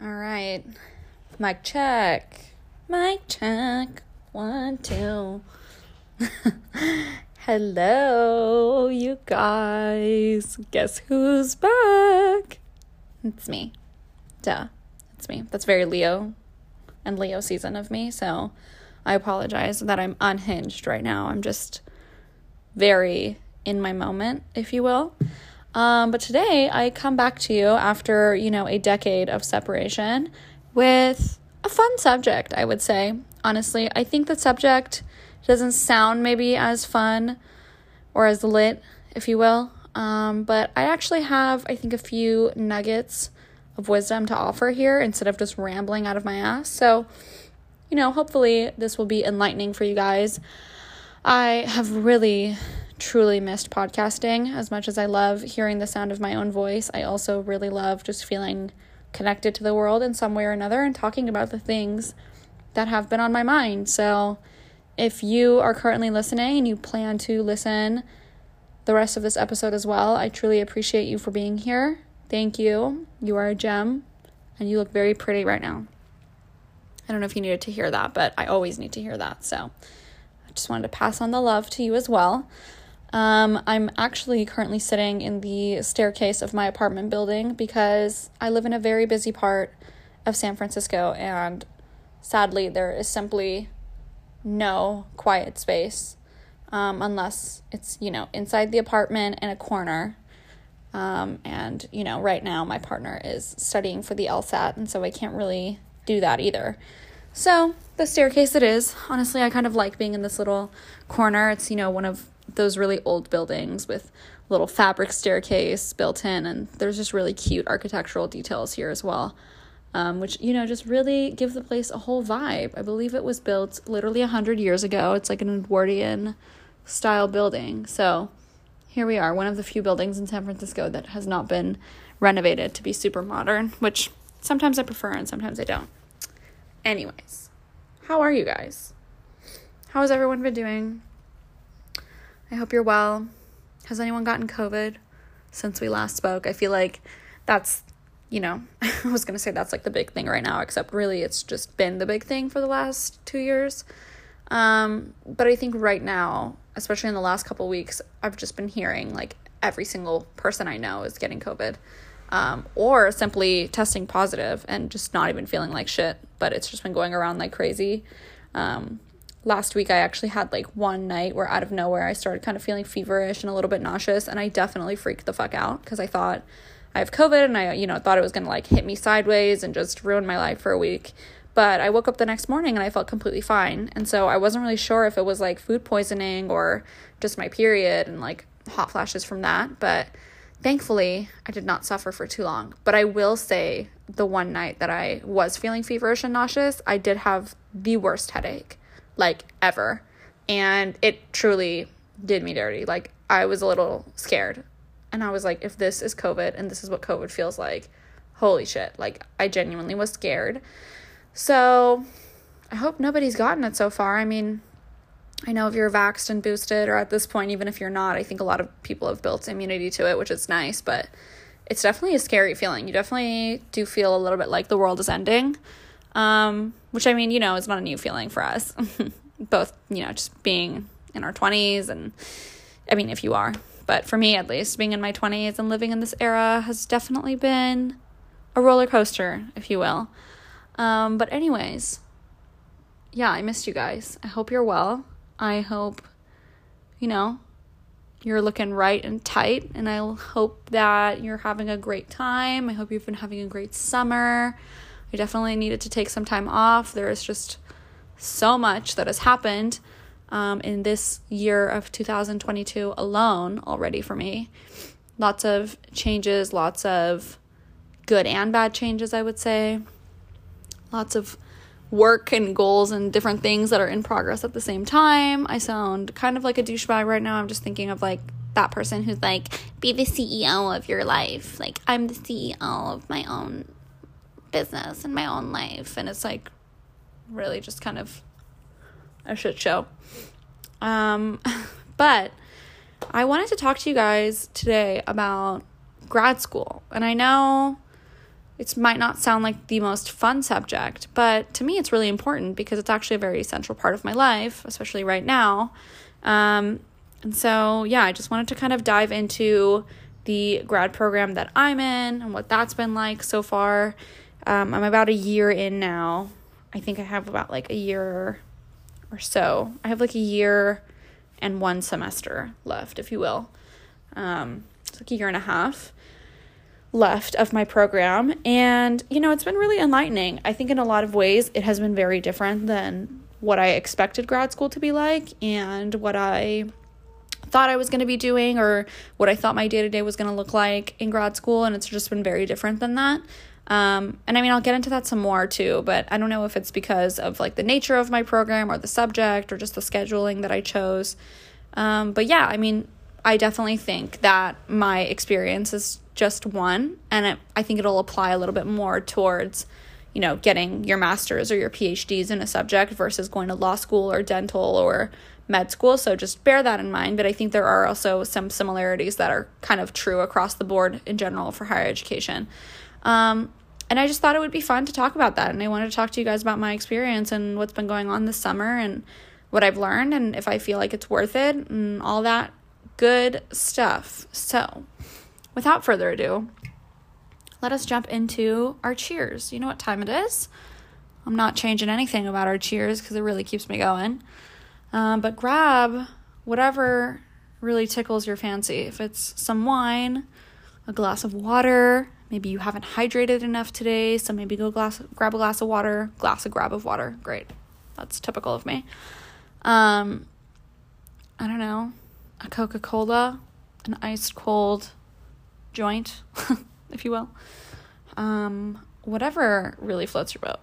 All right. Mic check. Mic check. One, two. Hello, you guys. Guess who's back? It's me. Duh. It's me. That's very Leo and Leo season of me. So I apologize that I'm unhinged right now. I'm just very in my moment, if you will. Um, but today I come back to you after, you know, a decade of separation with a fun subject, I would say. Honestly, I think the subject doesn't sound maybe as fun or as lit, if you will. Um, but I actually have, I think, a few nuggets of wisdom to offer here instead of just rambling out of my ass. So, you know, hopefully this will be enlightening for you guys. I have really truly missed podcasting as much as I love hearing the sound of my own voice. I also really love just feeling connected to the world in some way or another and talking about the things that have been on my mind. So, if you are currently listening and you plan to listen the rest of this episode as well, I truly appreciate you for being here. Thank you. You are a gem and you look very pretty right now. I don't know if you needed to hear that, but I always need to hear that. So, I just wanted to pass on the love to you as well. Um, I'm actually currently sitting in the staircase of my apartment building because I live in a very busy part of San Francisco, and sadly, there is simply no quiet space um, unless it's, you know, inside the apartment in a corner. Um, and, you know, right now my partner is studying for the LSAT, and so I can't really do that either. So, the staircase it is. Honestly, I kind of like being in this little corner. It's, you know, one of those really old buildings with little fabric staircase built in, and there's just really cute architectural details here as well. Um, which you know just really give the place a whole vibe. I believe it was built literally a hundred years ago. It's like an Edwardian style building. So here we are, one of the few buildings in San Francisco that has not been renovated to be super modern, which sometimes I prefer and sometimes I don't. Anyways, how are you guys? How has everyone been doing? I hope you're well. Has anyone gotten COVID since we last spoke? I feel like that's, you know, I was going to say that's like the big thing right now, except really it's just been the big thing for the last two years. Um, but I think right now, especially in the last couple weeks, I've just been hearing like every single person I know is getting COVID. Um, or simply testing positive and just not even feeling like shit, but it's just been going around like crazy. Um, last week I actually had like one night where out of nowhere I started kind of feeling feverish and a little bit nauseous and I definitely freaked the fuck out because I thought I have COVID and I you know thought it was to like hit me sideways and just ruin my life for a week. But I woke up the next morning and I felt completely fine. And so I wasn't really sure if it was like food poisoning or just my period and like hot flashes from that, but thankfully I did not suffer for too long. But I will say the one night that I was feeling feverish and nauseous, I did have the worst headache like ever. And it truly did me dirty. Like I was a little scared. And I was like, if this is COVID and this is what COVID feels like, holy shit. Like I genuinely was scared. So I hope nobody's gotten it so far. I mean, I know if you're vaxxed and boosted, or at this point, even if you're not, I think a lot of people have built immunity to it, which is nice, but it's definitely a scary feeling. You definitely do feel a little bit like the world is ending. Um, which I mean, you know, is not a new feeling for us. Both, you know, just being in our 20s and I mean, if you are, but for me at least, being in my 20s and living in this era has definitely been a roller coaster, if you will. Um, but anyways, yeah, I missed you guys. I hope you're well. I hope, you know, you're looking right and tight, and I hope that you're having a great time. I hope you've been having a great summer. I definitely needed to take some time off. There is just so much that has happened um, in this year of 2022 alone already for me. Lots of changes, lots of good and bad changes, I would say. Lots of work and goals and different things that are in progress at the same time. I sound kind of like a douchebag right now. I'm just thinking of like that person who's like, be the CEO of your life. Like, I'm the CEO of my own business and my own life. And it's like really just kind of a shit show. Um, but I wanted to talk to you guys today about grad school. And I know, it might not sound like the most fun subject, but to me, it's really important because it's actually a very central part of my life, especially right now. Um, and so, yeah, I just wanted to kind of dive into the grad program that I'm in and what that's been like so far. Um, I'm about a year in now. I think I have about like a year or so. I have like a year and one semester left, if you will. Um, it's like a year and a half left of my program. And, you know, it's been really enlightening. I think in a lot of ways it has been very different than what I expected grad school to be like and what I thought I was going to be doing or what I thought my day to day was going to look like in grad school. And it's just been very different than that. Um, and I mean, I'll get into that some more too, but I don't know if it's because of like the nature of my program or the subject or just the scheduling that I chose. Um, but yeah, I mean, I definitely think that my experience is just one, and it, I think it'll apply a little bit more towards, you know, getting your master's or your PhDs in a subject versus going to law school or dental or med school. So just bear that in mind. But I think there are also some similarities that are kind of true across the board in general for higher education. Um, and I just thought it would be fun to talk about that. And I wanted to talk to you guys about my experience and what's been going on this summer and what I've learned and if I feel like it's worth it and all that good stuff. So, without further ado, let us jump into our cheers. You know what time it is? I'm not changing anything about our cheers because it really keeps me going. Um, but grab whatever really tickles your fancy. If it's some wine, a glass of water, maybe you haven't hydrated enough today, so maybe go glass grab a glass of water, glass a grab of water. Great. That's typical of me. Um I don't know, a Coca-Cola, an iced cold joint, if you will. Um whatever really floats your boat.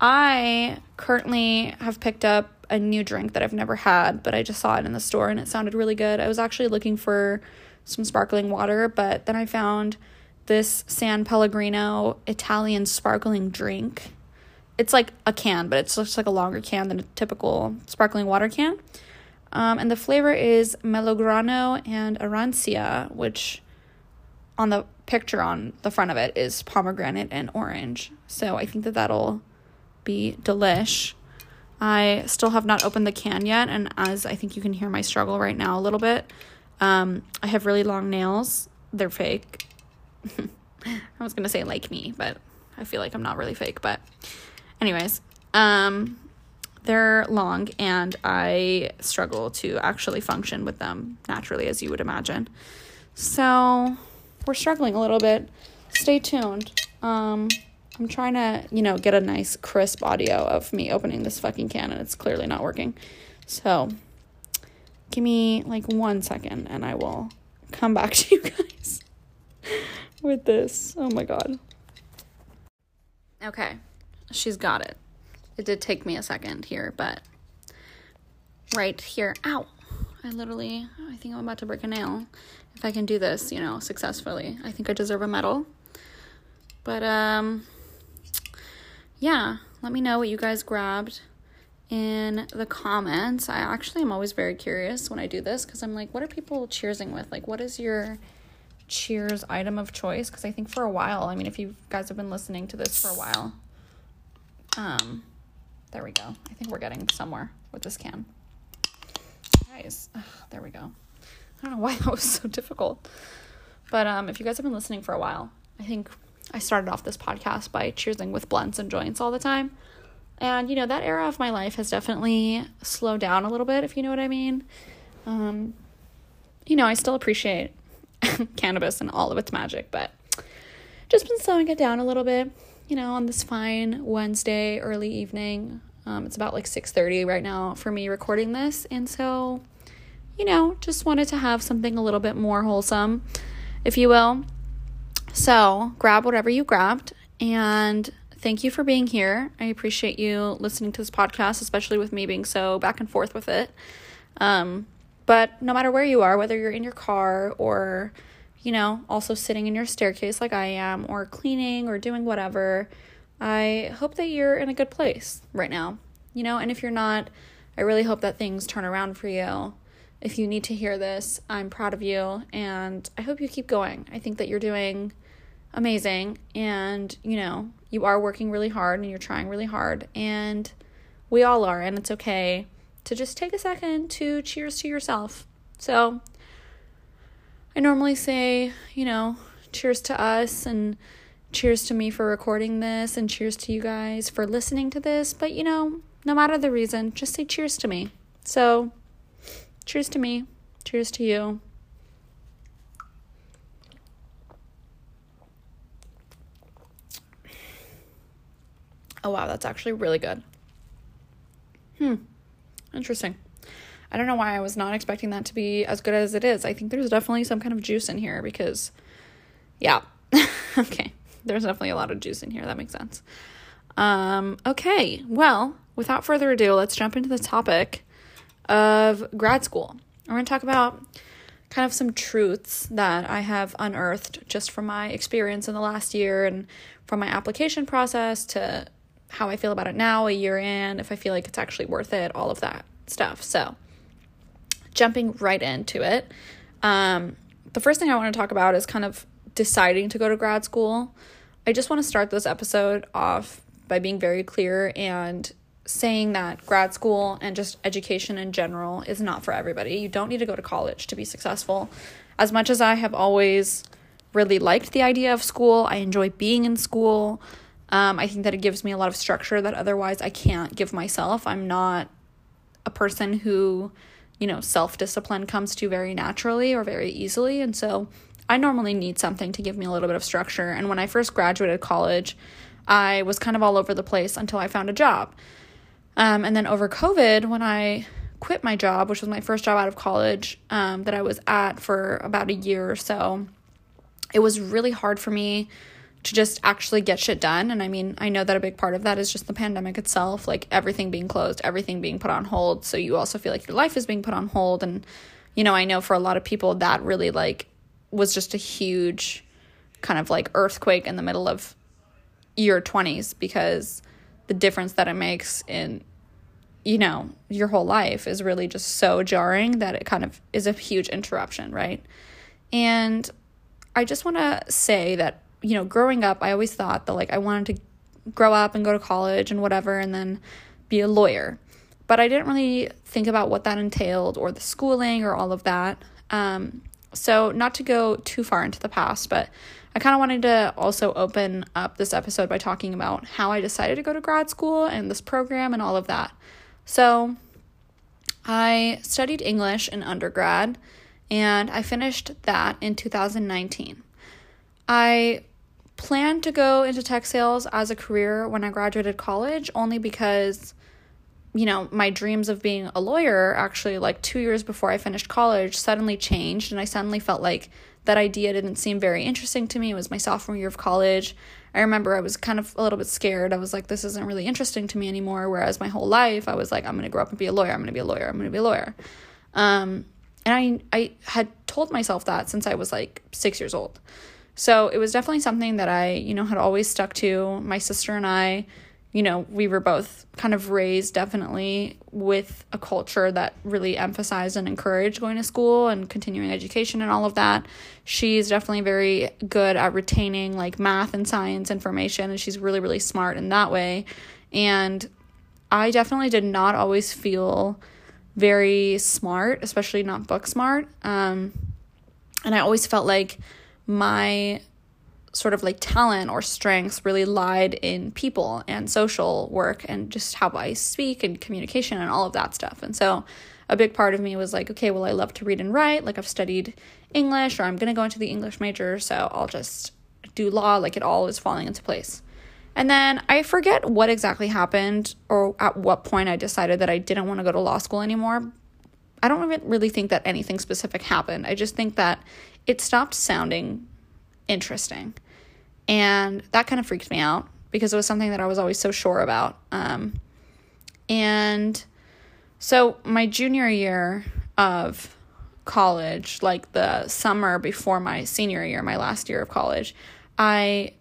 I currently have picked up a new drink that I've never had, but I just saw it in the store and it sounded really good. I was actually looking for some sparkling water, but then I found this San Pellegrino Italian sparkling drink. It's like a can, but it's just like a longer can than a typical sparkling water can. Um, and the flavor is Melograno and Arancia, which on the picture on the front of it is pomegranate and orange. So I think that that'll be delish. I still have not opened the can yet, and as I think you can hear my struggle right now a little bit, um, I have really long nails. They're fake. I was gonna say like me, but I feel like I'm not really fake. But, anyways, um, they're long, and I struggle to actually function with them naturally, as you would imagine. So we're struggling a little bit. Stay tuned. Um, I'm trying to, you know, get a nice crisp audio of me opening this fucking can and it's clearly not working. So, give me like one second and I will come back to you guys with this. Oh my god. Okay. She's got it. It did take me a second here, but right here. Ow. I literally I think I'm about to break a nail. If I can do this, you know, successfully, I think I deserve a medal. But um yeah, let me know what you guys grabbed in the comments. I actually am always very curious when I do this because I'm like, what are people cheersing with? Like, what is your cheers item of choice? Because I think for a while, I mean, if you guys have been listening to this for a while, um, there we go. I think we're getting somewhere with this can. Guys, ugh, there we go. I don't know why that was so difficult. But um, if you guys have been listening for a while, I think I started off this podcast by cheersing with blunts and joints all the time. And, you know, that era of my life has definitely slowed down a little bit, if you know what I mean. Um, you know, I still appreciate cannabis and all of its magic, but just been slowing it down a little bit, you know, on this fine Wednesday early evening. Um, it's about like 6.30 right now for me recording this. And so, you know, just wanted to have something a little bit more wholesome, if you will. So grab whatever you grabbed and thank you for being here. I appreciate you listening to this podcast, especially with me being so back and forth with it. Um, but no matter where you are, whether you're in your car or, you know, also sitting in your staircase like I am, or cleaning or doing whatever, I hope that you're in a good place right now. You know, and if you're not, I really hope that things turn around for you. If you need to hear this, I'm proud of you and I hope you keep going. I think that you're doing amazing and, you know, you are working really hard and you're trying really hard and we all are and it's okay to just take a second to cheers to yourself. So I normally say, you know, cheers to us and cheers to me for recording this and cheers to you guys for listening to this, but you know, no matter the reason, just say cheers to me. So, cheers to me. Cheers to you. Oh, wow, that's actually really good. Hmm, interesting. I don't know why I was not expecting that to be as good as it is. I think there's definitely some kind of juice in here because, yeah. okay, there's definitely a lot of juice in here. That makes sense. Um, okay, well, without further ado, let's jump into the topic of grad school. We're going to talk about kind of some truths that I have unearthed just from my experience in the last year and from my application process to how I feel about it now, a year in, if I feel like it's actually worth it, all of that stuff. So, jumping right into it, um, the first thing I want to talk about is kind of deciding to go to grad school. I just want to start this episode off by being very clear and saying that grad school and just education in general is not for everybody. You don't need to go to college to be successful. As much as I have always really liked the idea of school, I enjoy being in school. Um, I think that it gives me a lot of structure that otherwise I can't give myself. I'm not a person who, you know, self discipline comes to very naturally or very easily. And so I normally need something to give me a little bit of structure. And when I first graduated college, I was kind of all over the place until I found a job. Um, and then over COVID, when I quit my job, which was my first job out of college um, that I was at for about a year or so, it was really hard for me to just actually get shit done. And I mean, I know that a big part of that is just the pandemic itself, like everything being closed, everything being put on hold. So you also feel like your life is being put on hold. And, you know, I know for a lot of people that really like was just a huge kind of like earthquake in the middle of your 20s because the difference that it makes in you know, your whole life is really just so jarring that it kind of is a huge interruption, right? And I just want to say that, you know, growing up, I always thought that like I wanted to grow up and go to college and whatever and then be a lawyer. But I didn't really think about what that entailed or the schooling or all of that. Um, so, not to go too far into the past, but I kind of wanted to also open up this episode by talking about how I decided to go to grad school and this program and all of that. So I studied English in undergrad and I finished that in 2019. I planned to go into tech sales as a career when I graduated college only because you know, my dreams of being a lawyer actually like 2 years before I finished college suddenly changed and I suddenly felt like that idea didn't seem very interesting to me. It was my sophomore year of college. I remember I was kind of a little bit scared. I was like, this isn't really interesting to me anymore. Whereas my whole life, I was like, I'm going to grow up and be a lawyer. I'm going to be a lawyer. I'm going to be a lawyer. Um, and I, I had told myself that since I was like six years old. So it was definitely something that I, you know, had always stuck to. My sister and I, you know, we were both kind of raised definitely with a culture that really emphasized and encouraged going to school and continuing education and all of that. She's definitely very good at retaining like math and science information, and she's really, really smart in that way. And I definitely did not always feel very smart, especially not book smart. Um, and I always felt like my sort of like talent or strengths really lied in people and social work and just how I speak and communication and all of that stuff. And so a big part of me was like, okay, well, I love to read and write. Like, I've studied English or I'm going to go into the English major. So I'll just do law. Like, it all is falling into place. And then I forget what exactly happened or at what point I decided that I didn't want to go to law school anymore. I don't really think that anything specific happened. I just think that it stopped sounding interesting. And that kind of freaked me out because it was something that I was always so sure about. Um, and so my junior year of college, like the summer before my senior year, my last year of college, I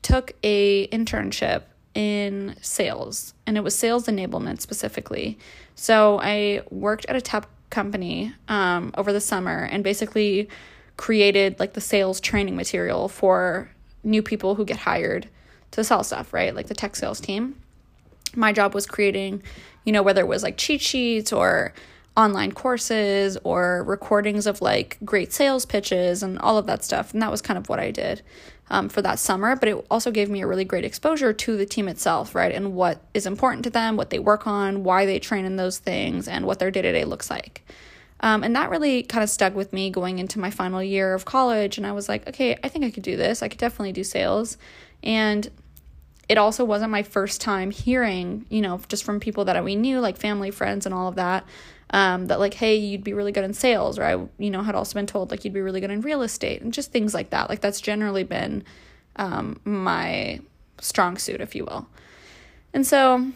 took a internship in sales and it was sales enablement specifically. So I worked at a tech company um, over the summer and basically created like the sales training material for new people who get hired to sell stuff, right? Like the tech sales team. My job was creating, you know, whether it was like cheat sheets or online courses or recordings of like great sales pitches and all of that stuff. And that was kind of what I did um, for that summer. But it also gave me a really great exposure to the team itself, right? And what is important to them, what they work on, why they train in those things, and what their day to day looks like. Um, and that really kind of stuck with me going into my final year of college. And I was like, okay, I think I could do this. I could definitely do sales. And it also wasn't my first time hearing, you know, just from people that we knew, like family, friends, and all of that, um, that like, hey, you'd be really good in sales, or I, you know, had also been told like you'd be really good in real estate and just things like that. Like that's generally been um, my strong suit, if you will. And so,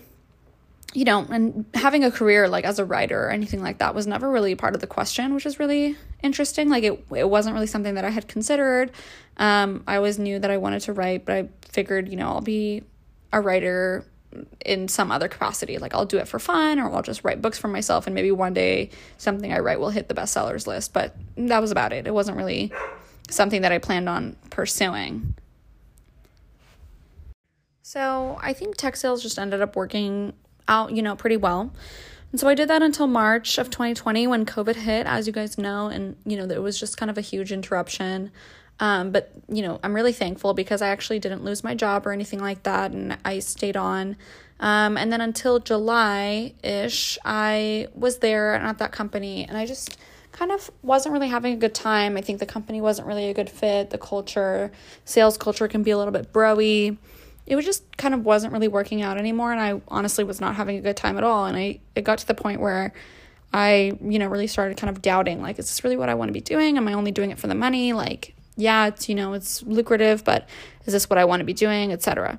you know, and having a career like as a writer or anything like that was never really part of the question, which is really interesting. Like it, it wasn't really something that I had considered. Um, I always knew that I wanted to write, but I figured, you know, I'll be a writer in some other capacity. Like I'll do it for fun or I'll just write books for myself and maybe one day something I write will hit the bestsellers list. But that was about it. It wasn't really something that I planned on pursuing. So I think tech sales just ended up working out, you know, pretty well. And so I did that until March of 2020 when COVID hit, as you guys know, and you know, there was just kind of a huge interruption. Um, but you know, I'm really thankful because I actually didn't lose my job or anything like that, and I stayed on. Um, and then until July ish, I was there at that company, and I just kind of wasn't really having a good time. I think the company wasn't really a good fit. The culture, sales culture, can be a little bit broy it was just kind of wasn't really working out anymore and I honestly was not having a good time at all and I it got to the point where I, you know, really started kind of doubting like is this really what I want to be doing? Am I only doing it for the money? Like, yeah, it's, you know, it's lucrative, but is this what I want to be doing, etc.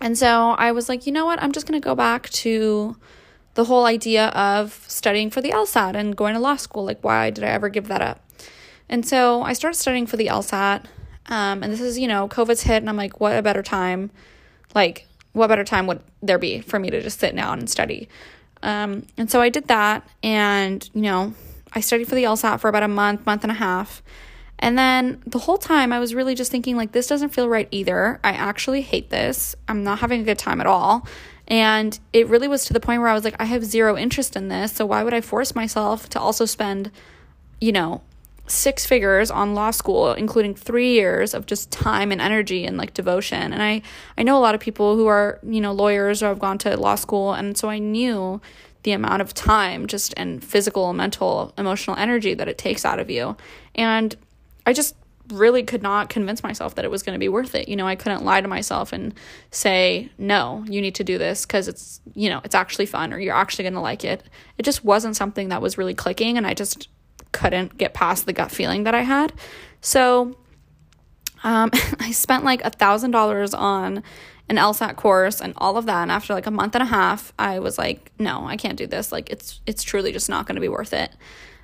And so I was like, you know what? I'm just going to go back to the whole idea of studying for the LSAT and going to law school. Like, why did I ever give that up? And so I started studying for the LSAT um, and this is, you know, COVID's hit, and I'm like, what a better time, like, what better time would there be for me to just sit down and study? Um, and so I did that, and, you know, I studied for the LSAT for about a month, month and a half. And then the whole time I was really just thinking, like, this doesn't feel right either. I actually hate this. I'm not having a good time at all. And it really was to the point where I was like, I have zero interest in this. So why would I force myself to also spend, you know, six figures on law school including 3 years of just time and energy and like devotion. And i i know a lot of people who are you know lawyers or have gone to law school and so i knew the amount of time just and physical mental emotional energy that it takes out of you. And i just really could not convince myself that it was going to be worth it. You know i couldn't lie to myself and say no you need to do this because it's you know it's actually fun or you're actually going to like it. It just wasn't something that was really clicking and i just couldn't get past the gut feeling that I had. So um, I spent like a thousand dollars on an LSAT course and all of that. And after like a month and a half, I was like, no, I can't do this. Like it's it's truly just not going to be worth it.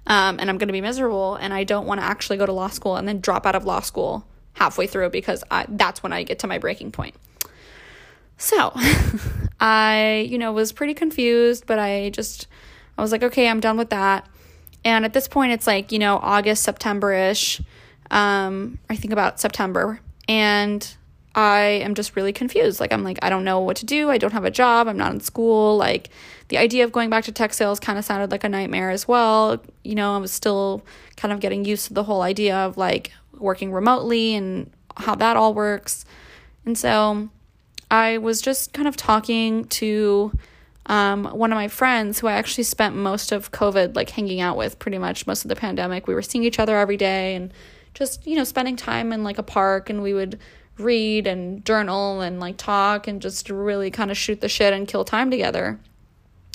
Um, and I'm going to be miserable. And I don't want to actually go to law school and then drop out of law school halfway through because I, that's when I get to my breaking point. So I, you know, was pretty confused, but I just I was like, okay, I'm done with that. And at this point, it's like, you know, August, September ish. Um, I think about September. And I am just really confused. Like, I'm like, I don't know what to do. I don't have a job. I'm not in school. Like, the idea of going back to tech sales kind of sounded like a nightmare as well. You know, I was still kind of getting used to the whole idea of like working remotely and how that all works. And so I was just kind of talking to um, one of my friends who I actually spent most of COVID like hanging out with pretty much most of the pandemic. We were seeing each other every day and just, you know, spending time in like a park and we would read and journal and like talk and just really kind of shoot the shit and kill time together.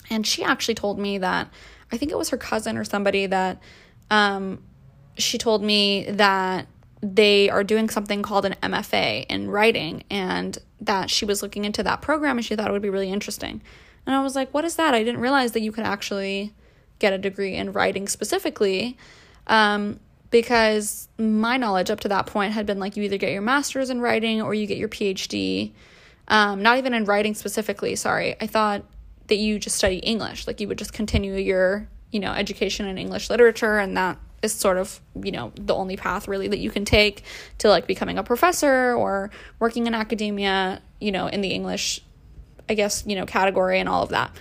And she actually told me that I think it was her cousin or somebody that um, she told me that they are doing something called an MFA in writing and that she was looking into that program and she thought it would be really interesting. And I was like, what is that? I didn't realize that you could actually get a degree in writing specifically. Um, because my knowledge up to that point had been like you either get your master's in writing or you get your PhD. Um, not even in writing specifically, sorry. I thought that you just study English, like you would just continue your, you know, education in English literature and that is sort of, you know, the only path really that you can take to like becoming a professor or working in academia, you know, in the English, I guess, you know, category and all of that.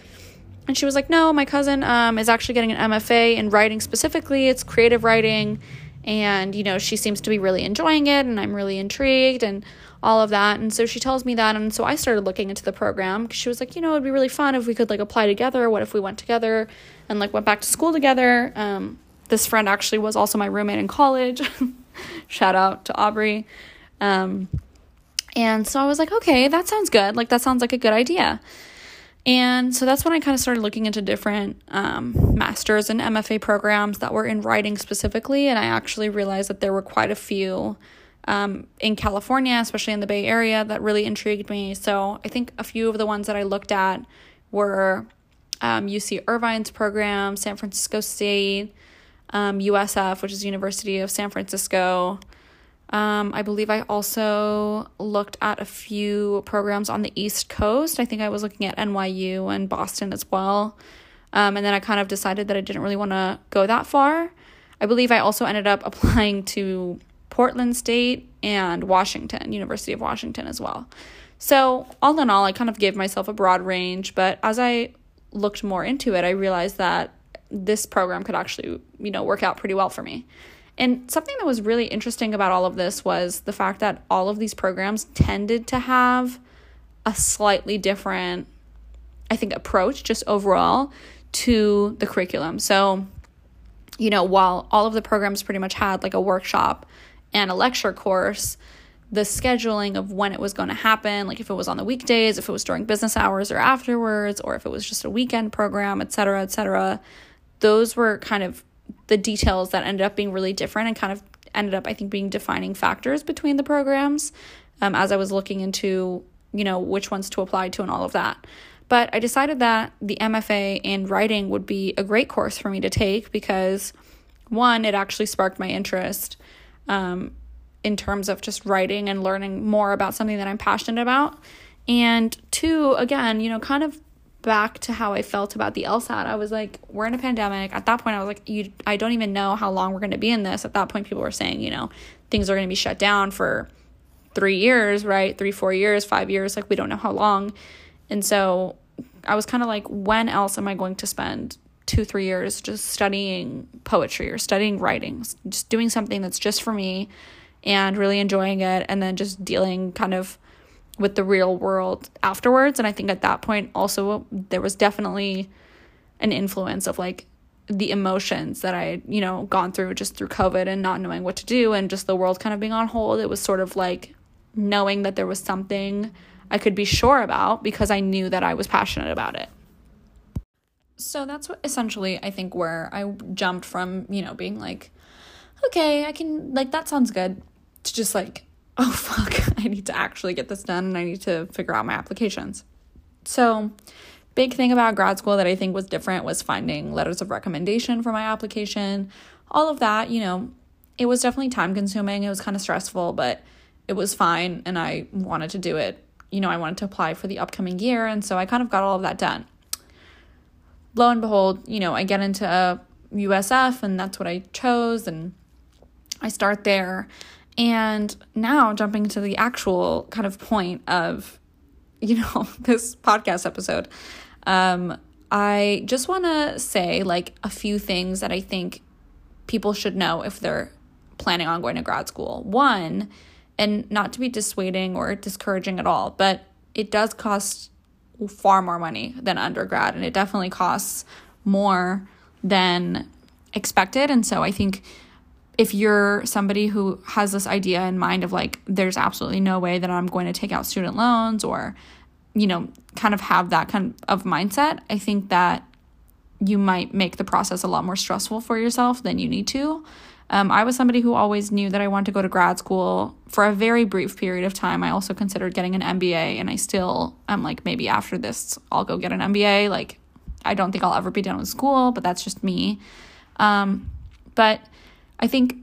And she was like, No, my cousin um, is actually getting an MFA in writing specifically. It's creative writing. And, you know, she seems to be really enjoying it. And I'm really intrigued and all of that. And so she tells me that. And so I started looking into the program because she was like, You know, it'd be really fun if we could like apply together. What if we went together and like went back to school together? Um, this friend actually was also my roommate in college. Shout out to Aubrey. Um, and so I was like, okay, that sounds good. Like, that sounds like a good idea. And so that's when I kind of started looking into different um, master's and MFA programs that were in writing specifically. And I actually realized that there were quite a few um, in California, especially in the Bay Area, that really intrigued me. So I think a few of the ones that I looked at were um, UC Irvine's program, San Francisco State, um, USF, which is University of San Francisco. Um, I believe I also looked at a few programs on the East Coast. I think I was looking at NYU and Boston as well. Um, and then I kind of decided that I didn't really want to go that far. I believe I also ended up applying to Portland State and Washington, University of Washington as well. So, all in all, I kind of gave myself a broad range, but as I looked more into it, I realized that this program could actually, you know, work out pretty well for me. And something that was really interesting about all of this was the fact that all of these programs tended to have a slightly different, I think, approach just overall to the curriculum. So, you know, while all of the programs pretty much had like a workshop and a lecture course, the scheduling of when it was going to happen, like if it was on the weekdays, if it was during business hours or afterwards, or if it was just a weekend program, et cetera, et cetera, those were kind of the details that ended up being really different and kind of ended up, I think, being defining factors between the programs um, as I was looking into, you know, which ones to apply to and all of that. But I decided that the MFA in writing would be a great course for me to take because, one, it actually sparked my interest um, in terms of just writing and learning more about something that I'm passionate about. And two, again, you know, kind of back to how I felt about the LSAT. I was like, we're in a pandemic. At that point, I was like, you, I don't even know how long we're going to be in this. At that point, people were saying, you know, things are going to be shut down for three years, right? Three, four years, five years. Like, we don't know how long. And so I was kind of like, when else am I going to spend two, three years just studying poetry or studying writing, just doing something that's just for me and really enjoying it, and then just dealing kind of with the real world afterwards. And I think at that point, also, there was definitely an influence of like the emotions that I, you know, gone through just through COVID and not knowing what to do and just the world kind of being on hold. It was sort of like knowing that there was something I could be sure about because I knew that I was passionate about it. So that's what essentially I think where I jumped from, you know, being like, okay, I can, like, that sounds good, to just like, oh fuck, I need to actually get this done and I need to figure out my applications. So, big thing about grad school that I think was different was finding letters of recommendation for my application. All of that, you know, it was definitely time consuming. It was kind of stressful, but it was fine and I wanted to do it. You know, I wanted to apply for the upcoming year, and so I kind of got all of that done. Lo and behold, you know, I get into USF and that's what I chose and I start there and now jumping to the actual kind of point of, you know, this podcast episode, um, I just want to say like a few things that I think people should know if they're planning on going to grad school. One, and not to be dissuading or discouraging at all, but it does cost far more money than undergrad, and it definitely costs more than expected. And so I think if you're somebody who has this idea in mind of like, there's absolutely no way that I'm going to take out student loans or, you know, kind of have that kind of mindset, I think that you might make the process a lot more stressful for yourself than you need to. Um, I was somebody who always knew that I wanted to go to grad school for a very brief period of time. I also considered getting an MBA, and I still am like, maybe after this, I'll go get an MBA. Like, I don't think I'll ever be done with school, but that's just me. Um, but I think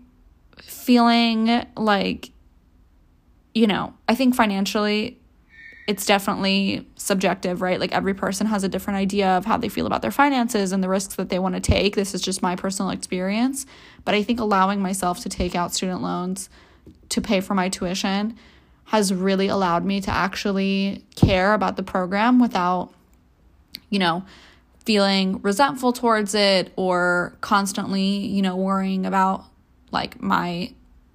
feeling like, you know, I think financially it's definitely subjective, right? Like every person has a different idea of how they feel about their finances and the risks that they want to take. This is just my personal experience. But I think allowing myself to take out student loans to pay for my tuition has really allowed me to actually care about the program without, you know, feeling resentful towards it or constantly, you know, worrying about like my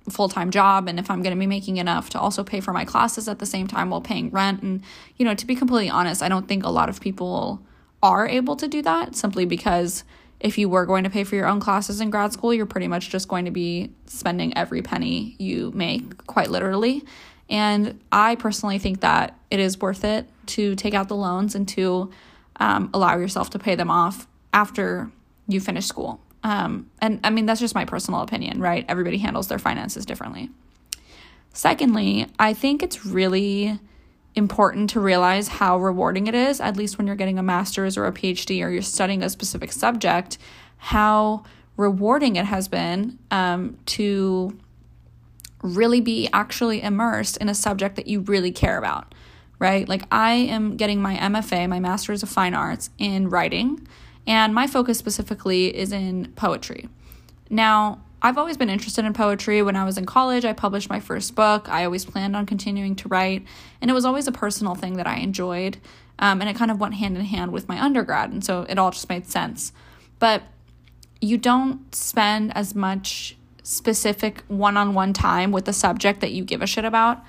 full time job and if I'm going to be making enough to also pay for my classes at the same time while paying rent. And, you know, to be completely honest, I don't think a lot of people are able to do that simply because if you were going to pay for your own classes in grad school, you're pretty much just going to be spending every penny you make, quite literally. And I personally think that it is worth it to take out the loans and to um, allow yourself to pay them off after you finish school. Um, and I mean, that's just my personal opinion, right? Everybody handles their finances differently. Secondly, I think it's really important to realize how rewarding it is, at least when you're getting a master's or a PhD or you're studying a specific subject, how rewarding it has been um, to really be actually immersed in a subject that you really care about, right? Like, I am getting my MFA, my Master's of Fine Arts, in writing. And my focus specifically is in poetry. Now, I've always been interested in poetry. When I was in college, I published my first book. I always planned on continuing to write, and it was always a personal thing that I enjoyed. Um, and it kind of went hand in hand with my undergrad, and so it all just made sense. But you don't spend as much specific one on one time with the subject that you give a shit about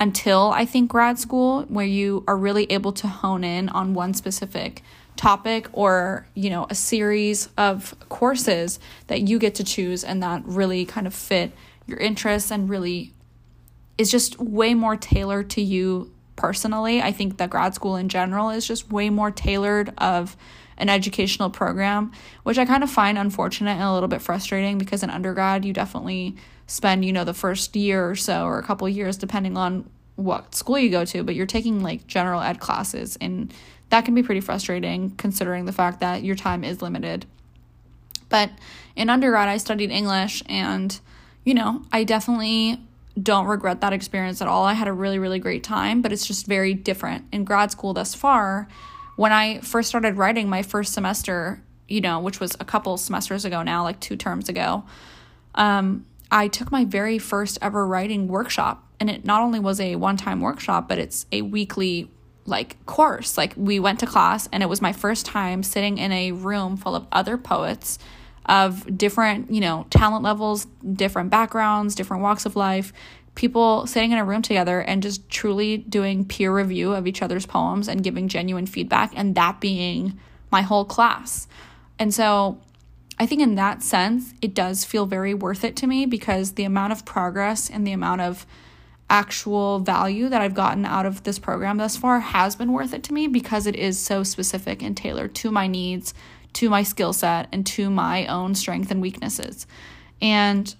until I think grad school, where you are really able to hone in on one specific topic or you know a series of courses that you get to choose and that really kind of fit your interests and really is just way more tailored to you personally. I think that grad school in general is just way more tailored of an educational program which i kind of find unfortunate and a little bit frustrating because in undergrad you definitely spend you know the first year or so or a couple years depending on what school you go to but you're taking like general ed classes in that can be pretty frustrating considering the fact that your time is limited. But in undergrad, I studied English, and you know, I definitely don't regret that experience at all. I had a really, really great time, but it's just very different. In grad school thus far, when I first started writing my first semester, you know, which was a couple semesters ago now, like two terms ago, um, I took my very first ever writing workshop. And it not only was a one time workshop, but it's a weekly like course. Like we went to class and it was my first time sitting in a room full of other poets of different, you know, talent levels, different backgrounds, different walks of life, people sitting in a room together and just truly doing peer review of each other's poems and giving genuine feedback and that being my whole class. And so I think in that sense, it does feel very worth it to me because the amount of progress and the amount of actual value that I've gotten out of this program thus far has been worth it to me because it is so specific and tailored to my needs, to my skill set, and to my own strength and weaknesses. And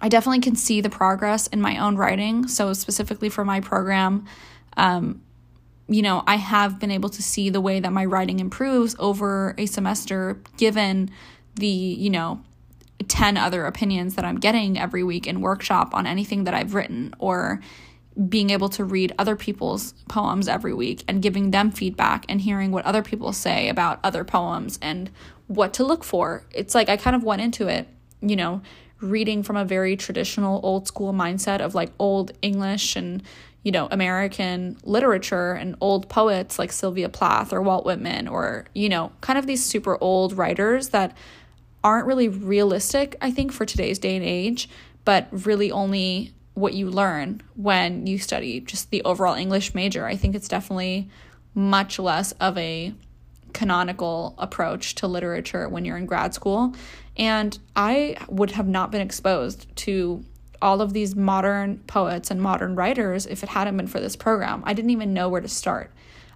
I definitely can see the progress in my own writing. So, specifically for my program, um, you know, I have been able to see the way that my writing improves over a semester given the, you know, 10 other opinions that I'm getting every week in workshop on anything that I've written or being able to read other people's poems every week and giving them feedback and hearing what other people say about other poems and what to look for. It's like I kind of went into it, you know, reading from a very traditional old school mindset of like old English and, you know, American literature and old poets like Sylvia Plath or Walt Whitman or, you know, kind of these super old writers that aren't really realistic, I think, for today's day and age, but really only what you learn when you study just the overall English major. I think it's definitely much less of a canonical approach to literature when you're in grad school. And I would have not been exposed to all of these modern poets and modern writers if it hadn't been for this program. I didn't even know where to start.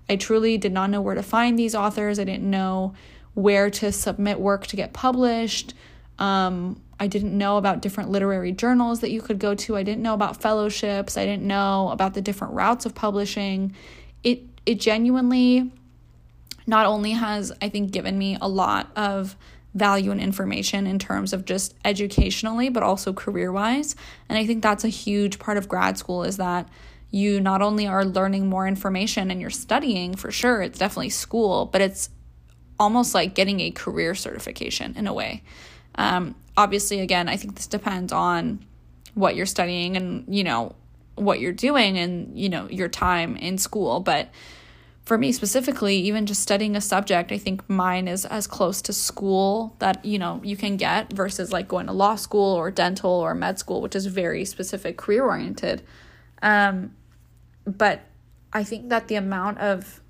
I truly did not know where to find these authors. I didn't know where to submit work to get published. Um, I didn't know about different literary journals that you could go to. I didn't know about fellowships. I didn't know about the different routes of publishing. It it genuinely not only has I think given me a lot of value and information in terms of just educationally but also career-wise. And I think that's a huge part of grad school is that you not only are learning more information and you're studying for sure, it's definitely school, but it's almost like getting a career certification in a way. Um, obviously, again, I think this depends on what you're studying and, you know, what you're doing and, you know, your time in school. But for me specifically, even just studying a subject, I think mine is as close to school that, you know, you can get versus like going to law school or dental or med school, which is very specific career oriented. Um, but I think that the amount of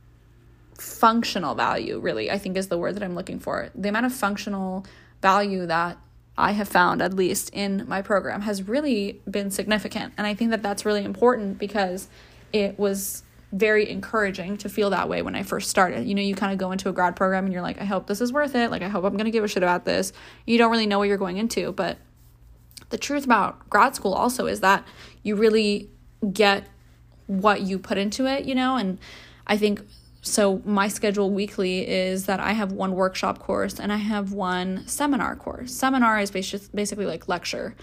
functional value, really, I think is the word that I'm looking for. The amount of functional value that I have found, at least in my program, has really been significant. And I think that that's really important because it was very encouraging to feel that way when I first started. You know, you kind of go into a grad program and you're like, I hope this is worth it. Like, I hope I'm going to give a shit about this. You don't really know what you're going into. But the truth about grad school also is that you really get what you put into it, you know? And I think so my schedule weekly is that I have one workshop course and I have one seminar course. Seminar is basically like lecture.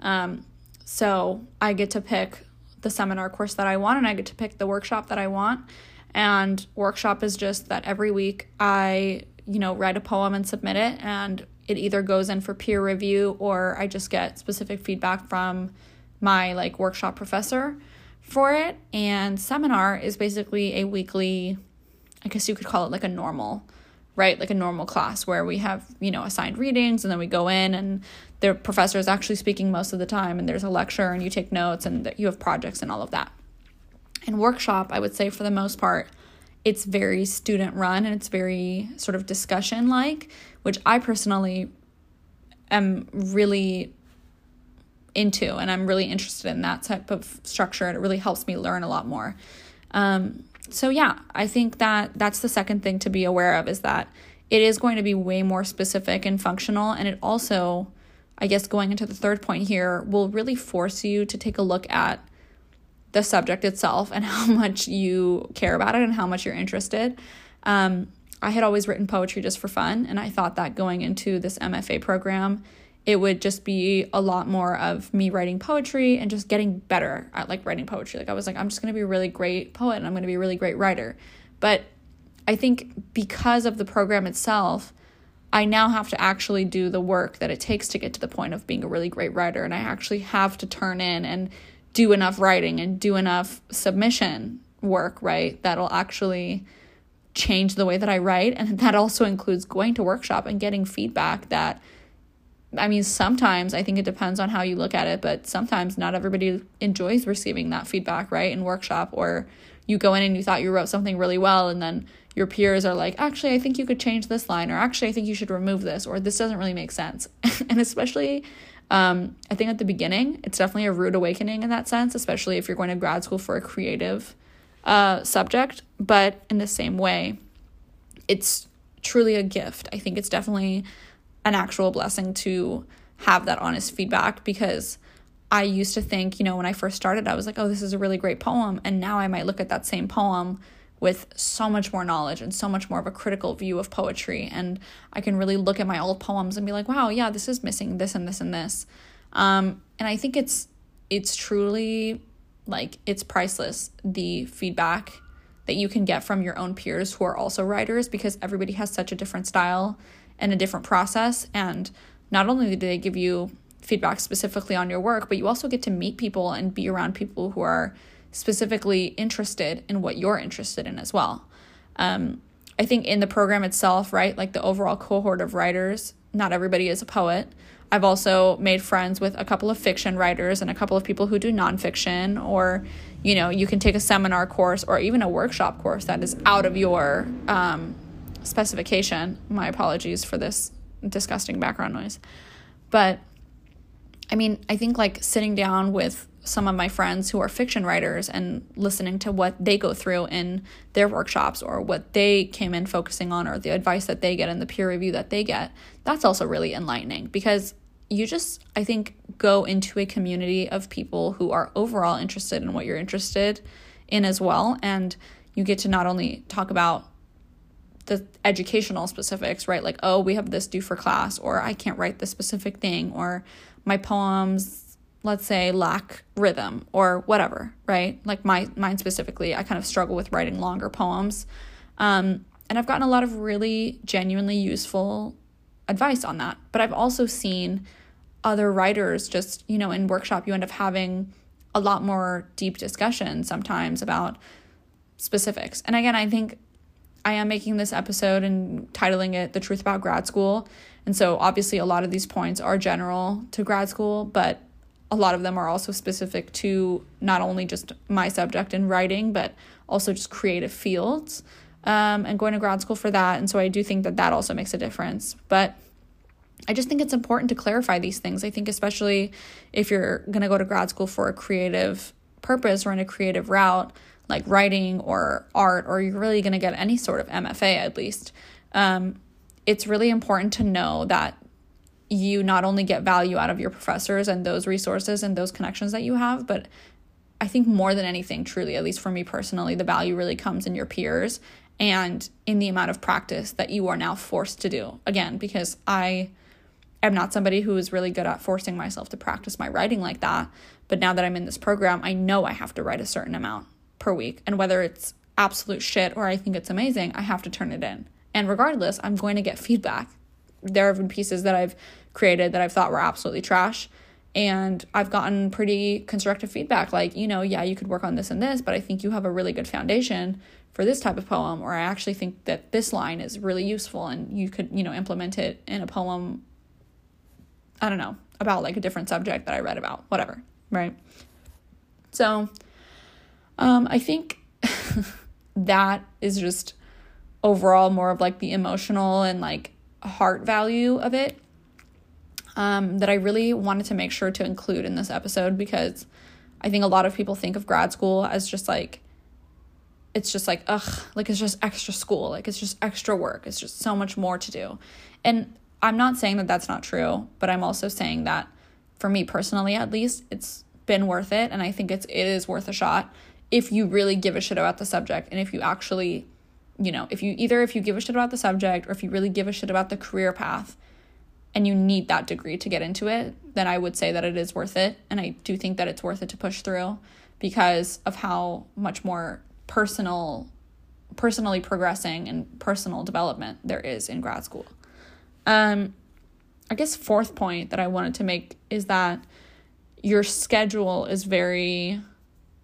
Um, so I get to pick the seminar course that I want and I get to pick the workshop that I want. And workshop is just that every week I, you know, write a poem and submit it and it either goes in for peer review or I just get specific feedback from my like workshop professor for it. And seminar is basically a weekly I guess you could call it like a normal, right? Like a normal class where we have, you know, assigned readings and then we go in and the professor is actually speaking most of the time and there's a lecture and you take notes and you have projects and all of that. And workshop, I would say for the most part, it's very student run and it's very sort of discussion like, which I personally am really into and I'm really interested in that type of structure and it really helps me learn a lot more. Um, so yeah, I think that that's the second thing to be aware of is that it is going to be way more specific and functional and it also I guess going into the third point here will really force you to take a look at the subject itself and how much you care about it and how much you're interested. Um, I had always written poetry just for fun, and I thought that going into this MFA program, it would just be a lot more of me writing poetry and just getting better at like writing poetry. Like I was like, I'm just gonna be a really great poet and I'm gonna be a really great writer. But I think because of the program itself, I now have to actually do the work that it takes to get to the point of being a really great writer. And I actually have to turn in and do enough writing and do enough submission work, right? That'll actually change the way that I write. And that also includes going to workshop and getting feedback that I mean, sometimes I think it depends on how you look at it, but sometimes not everybody enjoys receiving that feedback, right? In workshop, or you go in and you thought you wrote something really well, and then your peers are like, actually, I think you could change this line, or actually, I think you should remove this, or this doesn't really make sense. and especially, um, I think at the beginning, it's definitely a rude awakening in that sense, especially if you're going to grad school for a creative uh, subject. But in the same way, it's truly a gift. I think it's definitely an actual blessing to have that honest feedback because I used to think, you know, when I first started, I was like, oh, this is a really great poem. And now I might look at that same poem with so much more knowledge and so much more of a critical view of poetry. And I can really look at my old poems and be like, wow, yeah, this is missing this and this and this. Um, and I think it's it's truly like it's priceless the feedback that you can get from your own peers who are also writers because everybody has such a different style and a different process. And not only do they give you feedback specifically on your work, but you also get to meet people and be around people who are specifically interested in what you're interested in as well. Um, I think in the program itself, right, like the overall cohort of writers, not everybody is a poet. I've also made friends with a couple of fiction writers and a couple of people who do nonfiction, or, you know, you can take a seminar course or even a workshop course that is out of your um, specification. My apologies for this disgusting background noise. But I mean, I think like sitting down with some of my friends who are fiction writers and listening to what they go through in their workshops or what they came in focusing on or the advice that they get and the peer review that they get, that's also really enlightening because you just, I think, go into a community of people who are overall interested in what you're interested in as well. And you get to not only talk about the educational specifics, right? Like, oh, we have this due for class, or I can't write this specific thing, or my poems, let's say, lack rhythm, or whatever, right? Like my mine specifically, I kind of struggle with writing longer poems. Um, and I've gotten a lot of really genuinely useful advice on that. But I've also seen other writers just, you know, in workshop, you end up having a lot more deep discussion sometimes about specifics. And again, I think I am making this episode and titling it The Truth About Grad School. And so obviously, a lot of these points are general to grad school, but a lot of them are also specific to not only just my subject in writing, but also just creative fields um, and going to grad school for that. And so I do think that that also makes a difference. But I just think it's important to clarify these things. I think, especially if you're going to go to grad school for a creative purpose or in a creative route, like writing or art, or you're really going to get any sort of MFA at least, um, it's really important to know that you not only get value out of your professors and those resources and those connections that you have, but I think more than anything, truly, at least for me personally, the value really comes in your peers and in the amount of practice that you are now forced to do. Again, because I am not somebody who is really good at forcing myself to practice my writing like that. But now that I'm in this program, I know I have to write a certain amount per week. And whether it's absolute shit or I think it's amazing, I have to turn it in. And regardless, I'm going to get feedback. There have been pieces that I've created that I've thought were absolutely trash. And I've gotten pretty constructive feedback like, you know, yeah, you could work on this and this, but I think you have a really good foundation for this type of poem. Or I actually think that this line is really useful and you could, you know, implement it in a poem I don't know, about like a different subject that I read about, whatever, right? So, um, I think that is just overall more of like the emotional and like heart value of it um, that I really wanted to make sure to include in this episode because I think a lot of people think of grad school as just like, it's just like, ugh, like it's just extra school, like it's just extra work, it's just so much more to do. And I'm not saying that that's not true, but I'm also saying that for me personally, at least, it's been worth it. And I think it's, it is worth a shot if you really give a shit about the subject and if you actually, you know, if you either if you give a shit about the subject or if you really give a shit about the career path and you need that degree to get into it, then I would say that it is worth it. And I do think that it's worth it to push through because of how much more personal personally progressing and personal development there is in grad school. Um, I guess fourth point that I wanted to make is that your schedule is very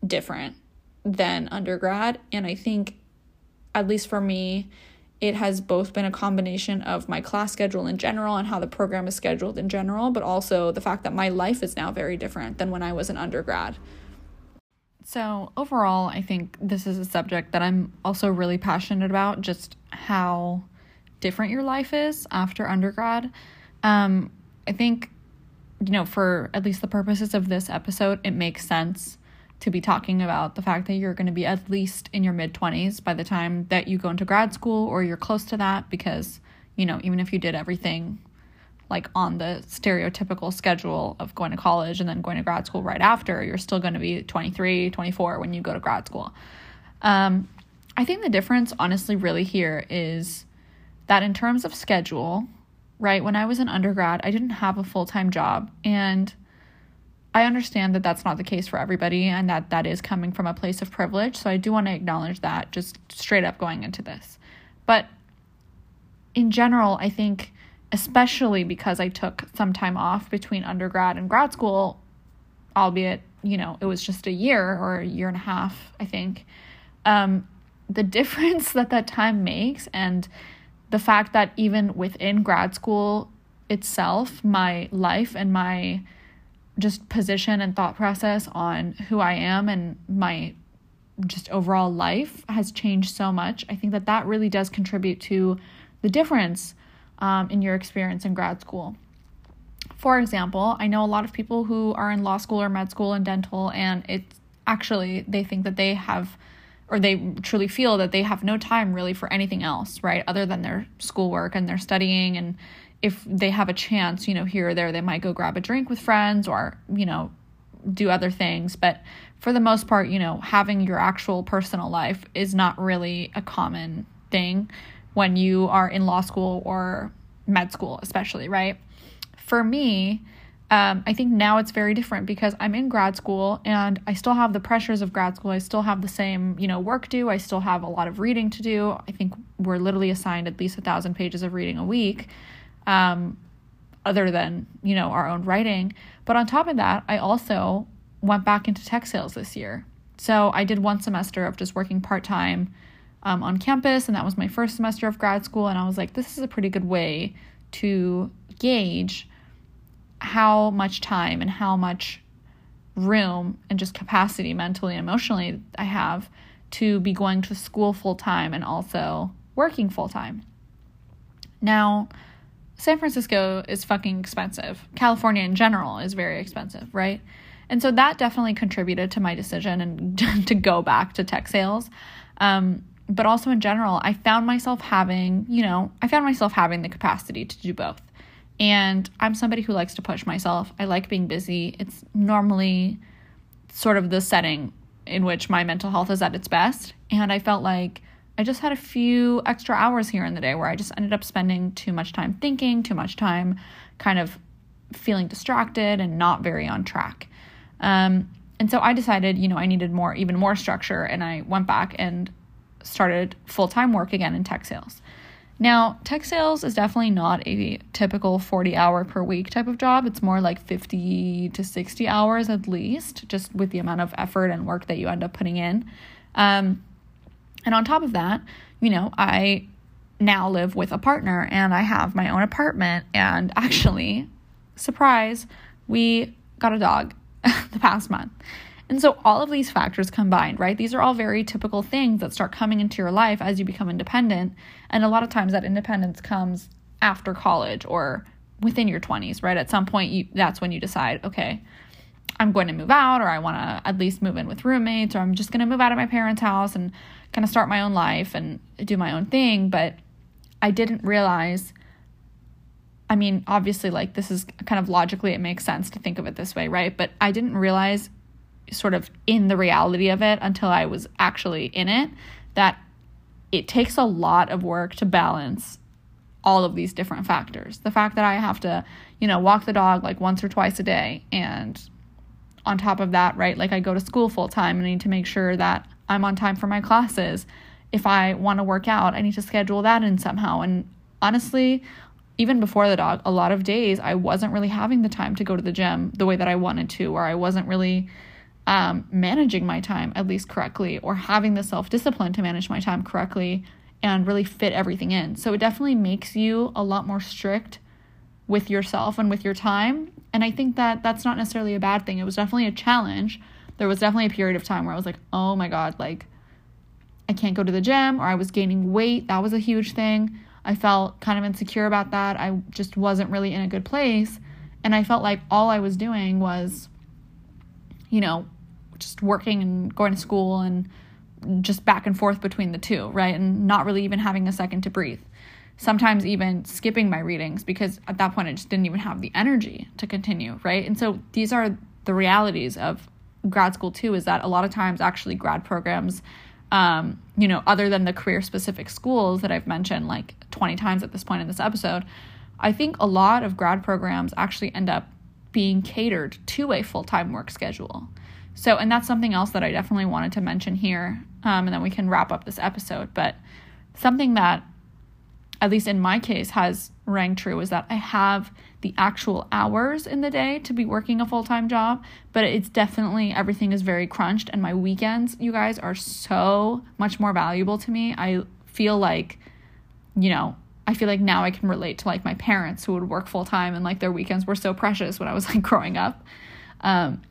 different than undergrad, and I think, at least for me, it has both been a combination of my class schedule in general and how the program is scheduled in general, but also the fact that my life is now very different than when I was an undergrad. So, overall, I think this is a subject that I'm also really passionate about just how different your life is after undergrad. Um, I think, you know, for at least the purposes of this episode, it makes sense to be talking about the fact that you're going to be at least in your mid 20s by the time that you go into grad school or you're close to that because, you know, even if you did everything like on the stereotypical schedule of going to college and then going to grad school right after, you're still going to be 23, 24 when you go to grad school. Um, I think the difference, honestly, really here is that in terms of schedule, right, when I was an undergrad, I didn't have a full time job. And I understand that that's not the case for everybody and that that is coming from a place of privilege. So I do want to acknowledge that just straight up going into this. But in general, I think, especially because I took some time off between undergrad and grad school, albeit, you know, it was just a year or a year and a half, I think. Um, the difference that that time makes and the fact that even within grad school itself, my life and my just position and thought process on who I am and my just overall life has changed so much. I think that that really does contribute to the difference um, in your experience in grad school. For example, I know a lot of people who are in law school or med school and dental, and it's actually they think that they have or they truly feel that they have no time really for anything else, right? Other than their schoolwork and their studying. And if they have a chance, you know, here or there, they might go grab a drink with friends or, you know, do other things. But for the most part, you know, having your actual personal life is not really a common thing when you are in law school or med school, especially, right? For me, um, I think now it's very different because I'm in grad school and I still have the pressures of grad school. I still have the same, you know, work due. I still have a lot of reading to do. I think we're literally assigned at least a thousand pages of reading a week. Um, other than, you know, our own writing. But on top of that, I also went back into tech sales this year. So I did one semester of just working part time um, on campus, and that was my first semester of grad school. And I was like, this is a pretty good way to gauge how much time and how much room and just capacity mentally and emotionally I have to be going to school full time and also working full time. Now, San Francisco is fucking expensive. California in general is very expensive, right? And so that definitely contributed to my decision and to go back to tech sales. Um, but also in general, I found myself having, you know, I found myself having the capacity to do both. And I'm somebody who likes to push myself. I like being busy. It's normally sort of the setting in which my mental health is at its best. And I felt like I just had a few extra hours here in the day where I just ended up spending too much time thinking, too much time kind of feeling distracted and not very on track. Um, and so I decided, you know, I needed more, even more structure, and I went back and started full time work again in tech sales. Now, tech sales is definitely not a typical 40 hour per week type of job. It's more like 50 to 60 hours at least, just with the amount of effort and work that you end up putting in. Um, and on top of that, you know, I now live with a partner and I have my own apartment. And actually, surprise, we got a dog the past month. And so all of these factors combined, right? These are all very typical things that start coming into your life as you become independent. And a lot of times that independence comes after college or within your 20s, right? At some point you that's when you decide, okay, I'm going to move out or I want to at least move in with roommates or I'm just going to move out of my parents' house and kind of start my own life and do my own thing, but I didn't realize I mean, obviously like this is kind of logically it makes sense to think of it this way, right? But I didn't realize sort of in the reality of it until I was actually in it that it takes a lot of work to balance all of these different factors. The fact that I have to, you know, walk the dog like once or twice a day and on top of that, right, like I go to school full time and I need to make sure that I'm on time for my classes. If I want to work out, I need to schedule that in somehow. And honestly, even before the dog, a lot of days I wasn't really having the time to go to the gym the way that I wanted to, or I wasn't really um, managing my time at least correctly or having the self discipline to manage my time correctly and really fit everything in. So it definitely makes you a lot more strict with yourself and with your time. And I think that that's not necessarily a bad thing. It was definitely a challenge. There was definitely a period of time where I was like, oh my God, like I can't go to the gym or I was gaining weight. That was a huge thing. I felt kind of insecure about that. I just wasn't really in a good place. And I felt like all I was doing was, you know, just working and going to school and just back and forth between the two, right? And not really even having a second to breathe. Sometimes even skipping my readings because at that point I just didn't even have the energy to continue, right? And so these are the realities of grad school too is that a lot of times actually grad programs um, you know, other than the career specific schools that I've mentioned like 20 times at this point in this episode, I think a lot of grad programs actually end up being catered to a full time work schedule. So, and that's something else that I definitely wanted to mention here, um, and then we can wrap up this episode. But something that, at least in my case, has rang true is that I have the actual hours in the day to be working a full time job, but it's definitely everything is very crunched, and my weekends, you guys, are so much more valuable to me. I feel like, you know, I feel like now I can relate to like my parents who would work full time and like their weekends were so precious when I was like growing up. Um,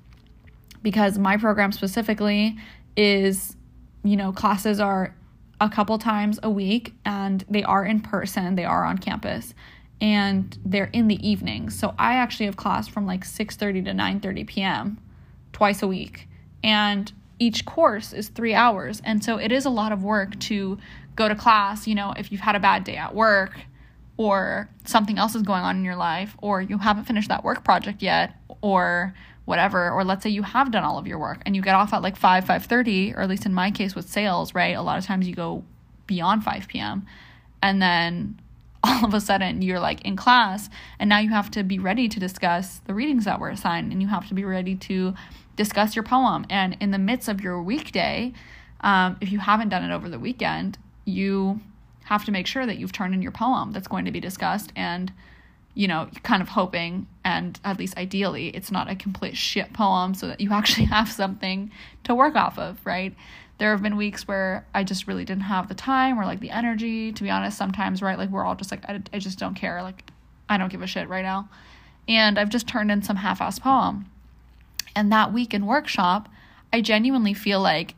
because my program specifically is, you know, classes are a couple times a week and they are in person, they are on campus and they're in the evenings. So I actually have class from like 6:30 to 9:30 p.m. twice a week. And each course is 3 hours. And so it is a lot of work to go to class, you know, if you've had a bad day at work or something else is going on in your life or you haven't finished that work project yet or whatever or let's say you have done all of your work and you get off at like 5 5.30 or at least in my case with sales right a lot of times you go beyond 5 p.m and then all of a sudden you're like in class and now you have to be ready to discuss the readings that were assigned and you have to be ready to discuss your poem. And in the midst of your weekday um, if you haven't done it over the weekend you have to make sure that you've turned in your poem that's going to be discussed and you know, kind of hoping and at least ideally it's not a complete shit poem so that you actually have something to work off of, right? There have been weeks where I just really didn't have the time or like the energy, to be honest, sometimes, right? Like we're all just like, I, I just don't care. Like, I don't give a shit right now. And I've just turned in some half assed poem. And that week in workshop, I genuinely feel like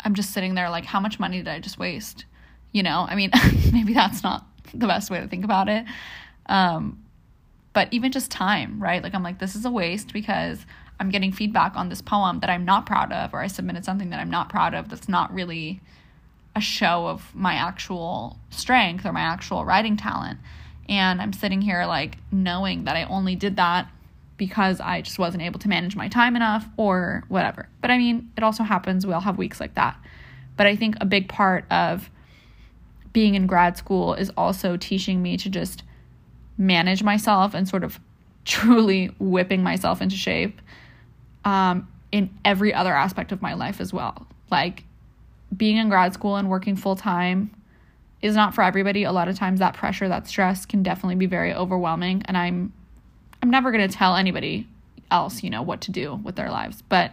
I'm just sitting there like, how much money did I just waste? You know, I mean, maybe that's not the best way to think about it. Um, but even just time, right? Like I'm like, this is a waste because I'm getting feedback on this poem that I'm not proud of, or I submitted something that I'm not proud of that's not really a show of my actual strength or my actual writing talent. And I'm sitting here like knowing that I only did that because I just wasn't able to manage my time enough or whatever. But I mean, it also happens. We all have weeks like that. But I think a big part of being in grad school is also teaching me to just manage myself and sort of truly whipping myself into shape um, in every other aspect of my life as well. Like being in grad school and working full time is not for everybody. A lot of times that pressure, that stress can definitely be very overwhelming and I'm I'm never going to tell anybody else, you know, what to do with their lives. But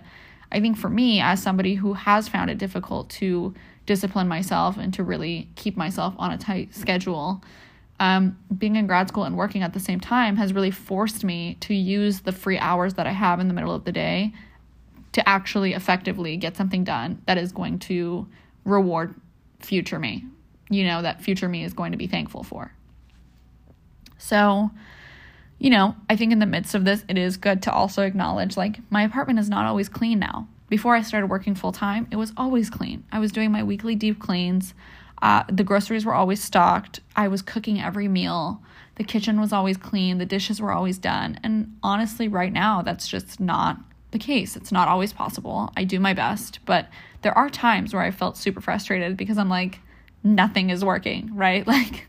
I think for me as somebody who has found it difficult to discipline myself and to really keep myself on a tight schedule, um, being in grad school and working at the same time has really forced me to use the free hours that I have in the middle of the day to actually effectively get something done that is going to reward future me, you know, that future me is going to be thankful for. So, you know, I think in the midst of this, it is good to also acknowledge like my apartment is not always clean now. Before I started working full time, it was always clean. I was doing my weekly deep cleans. Uh, the groceries were always stocked. I was cooking every meal. The kitchen was always clean. The dishes were always done. And honestly, right now, that's just not the case. It's not always possible. I do my best, but there are times where I felt super frustrated because I'm like, nothing is working, right? Like,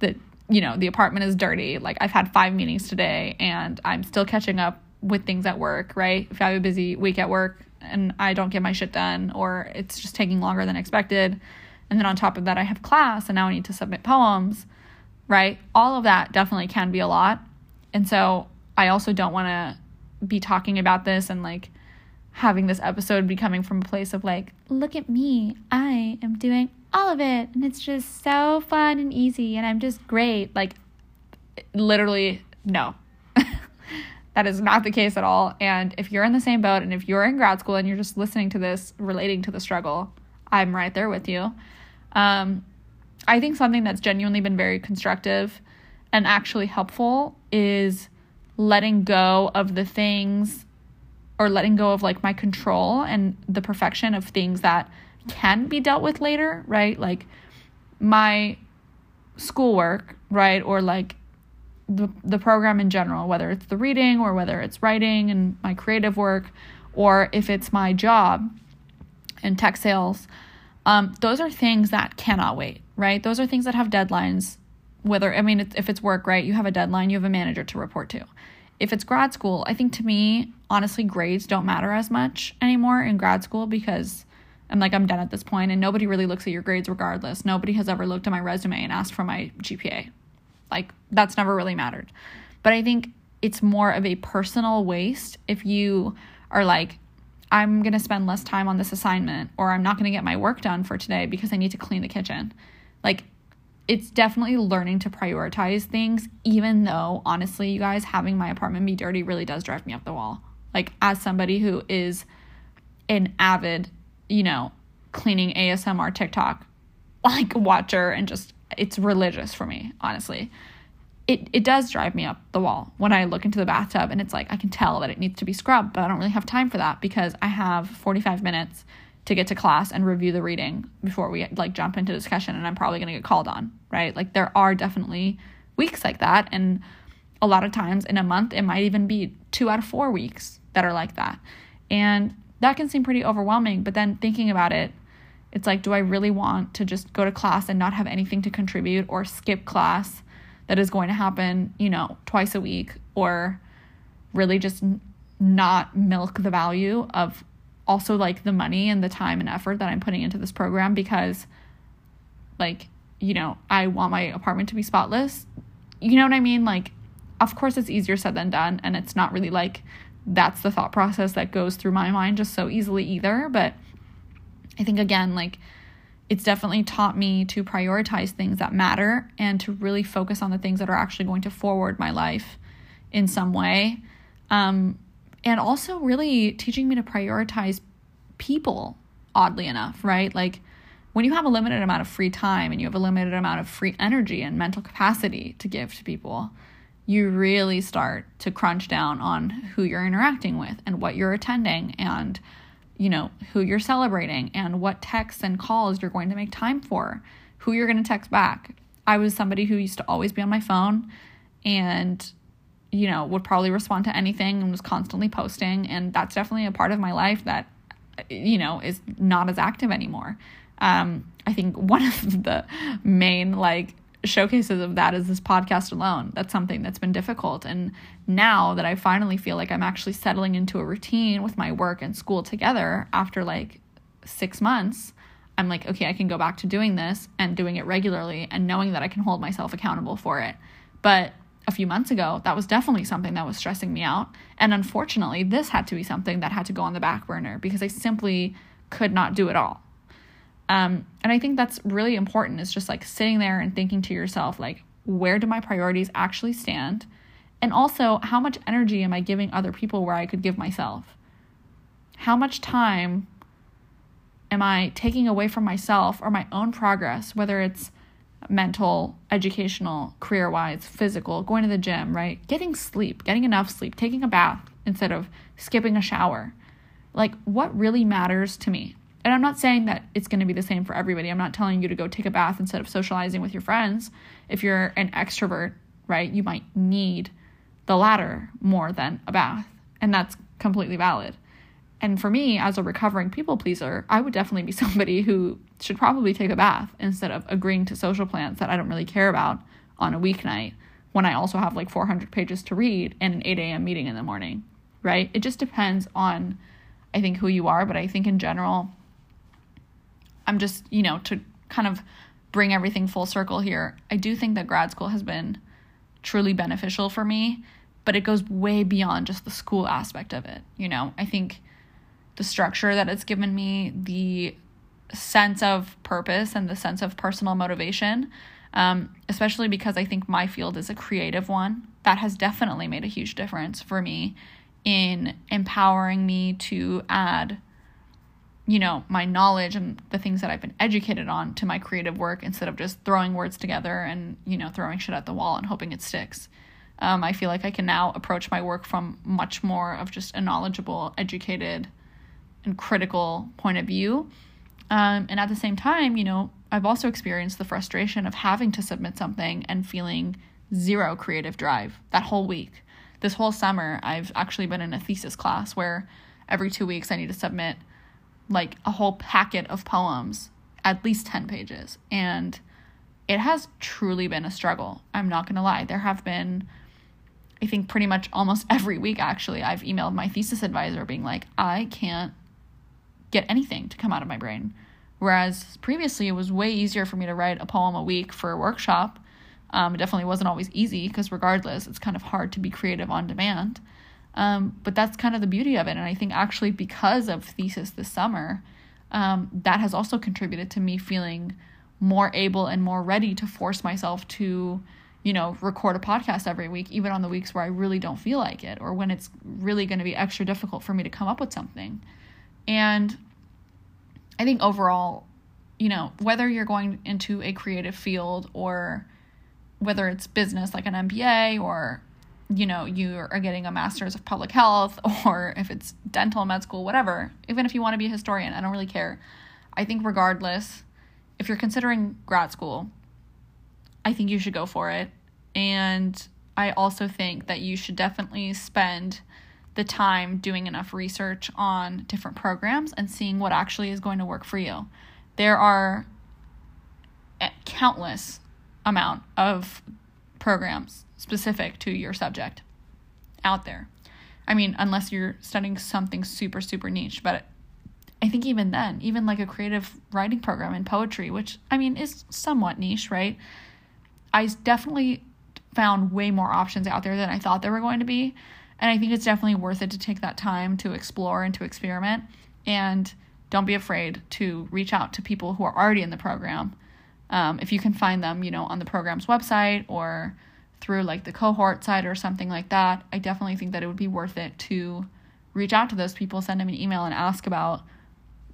the you know, the apartment is dirty. Like, I've had five meetings today and I'm still catching up with things at work, right? If I have a busy week at work and I don't get my shit done or it's just taking longer than expected, and then on top of that, I have class and now I need to submit poems, right? All of that definitely can be a lot. And so I also don't want to be talking about this and like having this episode be coming from a place of like, look at me, I am doing all of it and it's just so fun and easy and I'm just great. Like, literally, no. that is not the case at all. And if you're in the same boat and if you're in grad school and you're just listening to this relating to the struggle, I'm right there with you. Um, I think something that's genuinely been very constructive and actually helpful is letting go of the things or letting go of like my control and the perfection of things that can be dealt with later, right? Like my schoolwork, right? Or like the the program in general, whether it's the reading or whether it's writing and my creative work or if it's my job in tech sales um, those are things that cannot wait, right? Those are things that have deadlines. Whether, I mean, if it's work, right, you have a deadline, you have a manager to report to. If it's grad school, I think to me, honestly, grades don't matter as much anymore in grad school because I'm like, I'm done at this point and nobody really looks at your grades regardless. Nobody has ever looked at my resume and asked for my GPA. Like, that's never really mattered. But I think it's more of a personal waste if you are like, I'm going to spend less time on this assignment or I'm not going to get my work done for today because I need to clean the kitchen. Like, it's definitely learning to prioritize things, even though, honestly, you guys, having my apartment be dirty really does drive me up the wall. Like, as somebody who is an avid, you know, cleaning ASMR TikTok, like, watcher and just, it's religious for me, honestly it, it does drive me up the wall when I look into the bathtub and it's like I can tell that it needs to be scrubbed, but I don't really have time for that because I have 45 minutes to get to class and review the reading before we like jump into discussion and I'm probably going to get called on, right? Like there are definitely weeks like that and a lot of times in a month it might even be 2 out of 4 weeks that are like that. And that can seem pretty overwhelming, but then thinking about it, it's like do I really want to just go to class and not have anything to contribute or skip class? That is going to happen, you know, twice a week or really just not milk the value of also like the money and the time and effort that I'm putting into this program because like, you know, I want my apartment to be spotless. you know what I mean? Like, of course, it's easier said than done. And it's not really like that's the thought process that goes through my mind just so easily either. But I think, again, like, it's definitely taught me to prioritize things that matter and to really focus on the things that are actually going to forward my life in some way. Um, and also, really teaching me to prioritize people, oddly enough, right? Like, when you have a limited amount of free time and you have a limited amount of free energy and mental capacity to give to people, you really start to crunch down on who you're interacting with and what you're attending and you know who you're celebrating and what texts and calls you're going to make time for who you're going to text back. I was somebody who used to always be on my phone and you know would probably respond to anything and was constantly posting and that's definitely a part of my life that you know is not as active anymore. Um, I think one of the main like showcases of that is this podcast alone. That's something that's been difficult. And now that I finally feel like I'm actually settling into a routine with my work and school together after like six months, I'm like, okay, I can go back to doing this and doing it regularly and knowing that I can hold myself accountable for it. But a few months ago, that was definitely something that was stressing me out. And unfortunately, this had to be something that had to go on the back burner because I simply could not do it all. Um, and I think that's really important is just like sitting there and thinking to yourself, like, where do my priorities actually stand? And also, how much energy am I giving other people where I could give myself? How much time am I taking away from myself or my own progress, whether it's mental, educational, career wise, physical, going to the gym, right? Getting sleep, getting enough sleep, taking a bath instead of skipping a shower. Like, what really matters to me? And I'm not saying that it's going to be the same for everybody. I'm not telling you to go take a bath instead of socializing with your friends. If you're an extrovert, right, you might need the latter more than a bath. And that's completely valid. And for me, as a recovering people pleaser, I would definitely be somebody who should probably take a bath instead of agreeing to social plans that I don't really care about on a weeknight when I also have like 400 pages to read and an 8 a.m. meeting in the morning, right? It just depends on, I think, who you are. But I think in general, I'm just, you know, to kind of bring everything full circle here, I do think that grad school has been truly beneficial for me, but it goes way beyond just the school aspect of it. You know, I think the structure that it's given me, the sense of purpose and the sense of personal motivation, um, especially because I think my field is a creative one, that has definitely made a huge difference for me in empowering me to add you know, my knowledge and the things that I've been educated on to my creative work instead of just throwing words together and, you know, throwing shit at the wall and hoping it sticks. Um, I feel like I can now approach my work from much more of just a knowledgeable, educated, and critical point of view. Um, and at the same time, you know, I've also experienced the frustration of having to submit something and feeling zero creative drive that whole week. This whole summer, I've actually been in a thesis class where every two weeks I need to submit like a whole packet of poems, at least 10 pages. And it has truly been a struggle. I'm not going to lie. There have been, I think, pretty much almost every week, actually, I've emailed my thesis advisor being like, I can't get anything to come out of my brain. Whereas previously, it was way easier for me to write a poem a week for a workshop. Um, it definitely wasn't always easy because, regardless, it's kind of hard to be creative on demand. Um, but that's kind of the beauty of it. And I think actually because of thesis this summer, um, that has also contributed to me feeling more able and more ready to force myself to, you know, record a podcast every week, even on the weeks where I really don't feel like it or when it's really going to be extra difficult for me to come up with something. And I think overall, you know, whether you're going into a creative field or whether it's business like an MBA or you know, you are getting a master's of public health or if it's dental med school, whatever, even if you want to be a historian, I don't really care. I think, regardless, if you're considering grad school, I think you should go for it. And I also think that you should definitely spend the time doing enough research on different programs and seeing what actually is going to work for you. There are eh, countless amount of programs specific to your subject out there. I mean, unless you're studying something super, super niche, but I think even then, even like a creative writing program in poetry, which I mean is somewhat niche, right? I definitely found way more options out there than I thought there were going to be. And I think it's definitely worth it to take that time to explore and to experiment. And don't be afraid to reach out to people who are already in the program. Um, if you can find them, you know, on the program's website or through like the cohort site or something like that, I definitely think that it would be worth it to reach out to those people, send them an email, and ask about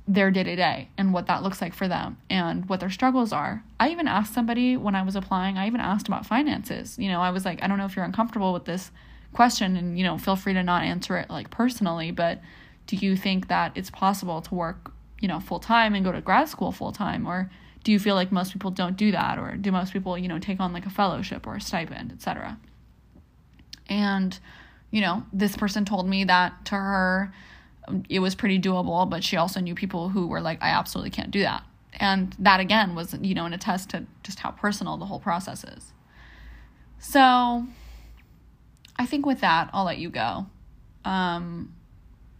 their day to day and what that looks like for them and what their struggles are. I even asked somebody when I was applying, I even asked about finances. You know, I was like, I don't know if you're uncomfortable with this question and, you know, feel free to not answer it like personally, but do you think that it's possible to work, you know, full time and go to grad school full time? Or do you feel like most people don't do that? Or do most people, you know, take on like a fellowship or a stipend, etc.? And, you know, this person told me that to her, it was pretty doable, but she also knew people who were like, I absolutely can't do that. And that again was, you know, an attest to just how personal the whole process is. So I think with that, I'll let you go. Um,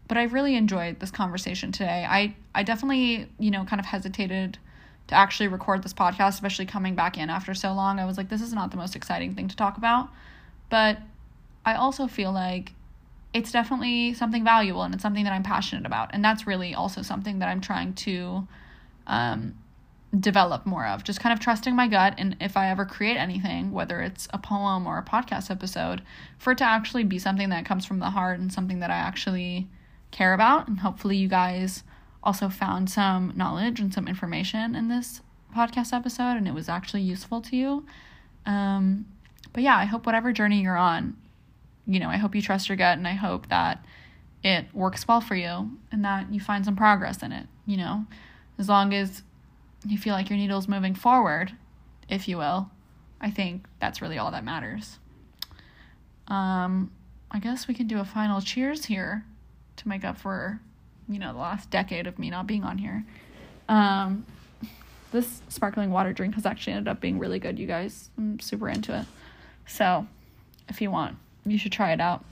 but I really enjoyed this conversation today. I, I definitely, you know, kind of hesitated to actually record this podcast, especially coming back in after so long. I was like, this is not the most exciting thing to talk about. But I also feel like it's definitely something valuable and it's something that I'm passionate about. And that's really also something that I'm trying to um, develop more of. Just kind of trusting my gut. And if I ever create anything, whether it's a poem or a podcast episode, for it to actually be something that comes from the heart and something that I actually care about. And hopefully, you guys also found some knowledge and some information in this podcast episode and it was actually useful to you. Um, but yeah, I hope whatever journey you're on, you know, I hope you trust your gut and I hope that it works well for you and that you find some progress in it, you know, as long as you feel like your needle's moving forward, if you will. I think that's really all that matters. Um, I guess we can do a final cheers here to make up for, you know, the last decade of me not being on here. Um, this sparkling water drink has actually ended up being really good, you guys. I'm super into it. So, if you want, you should try it out.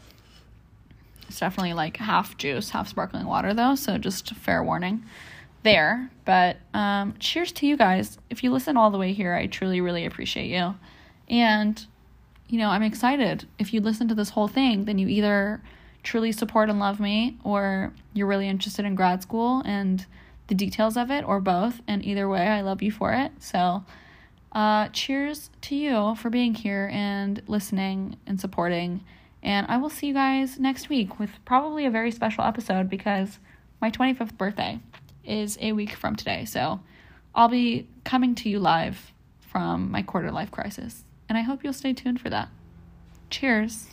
It's definitely like half juice, half sparkling water, though, so just fair warning there. But um, cheers to you guys. If you listen all the way here, I truly, really appreciate you. And, you know, I'm excited. If you listen to this whole thing, then you either truly support and love me, or you're really interested in grad school and the details of it, or both. And either way, I love you for it. So, uh, cheers to you for being here and listening and supporting. And I will see you guys next week with probably a very special episode because my 25th birthday is a week from today. So I'll be coming to you live from my quarter life crisis. And I hope you'll stay tuned for that. Cheers.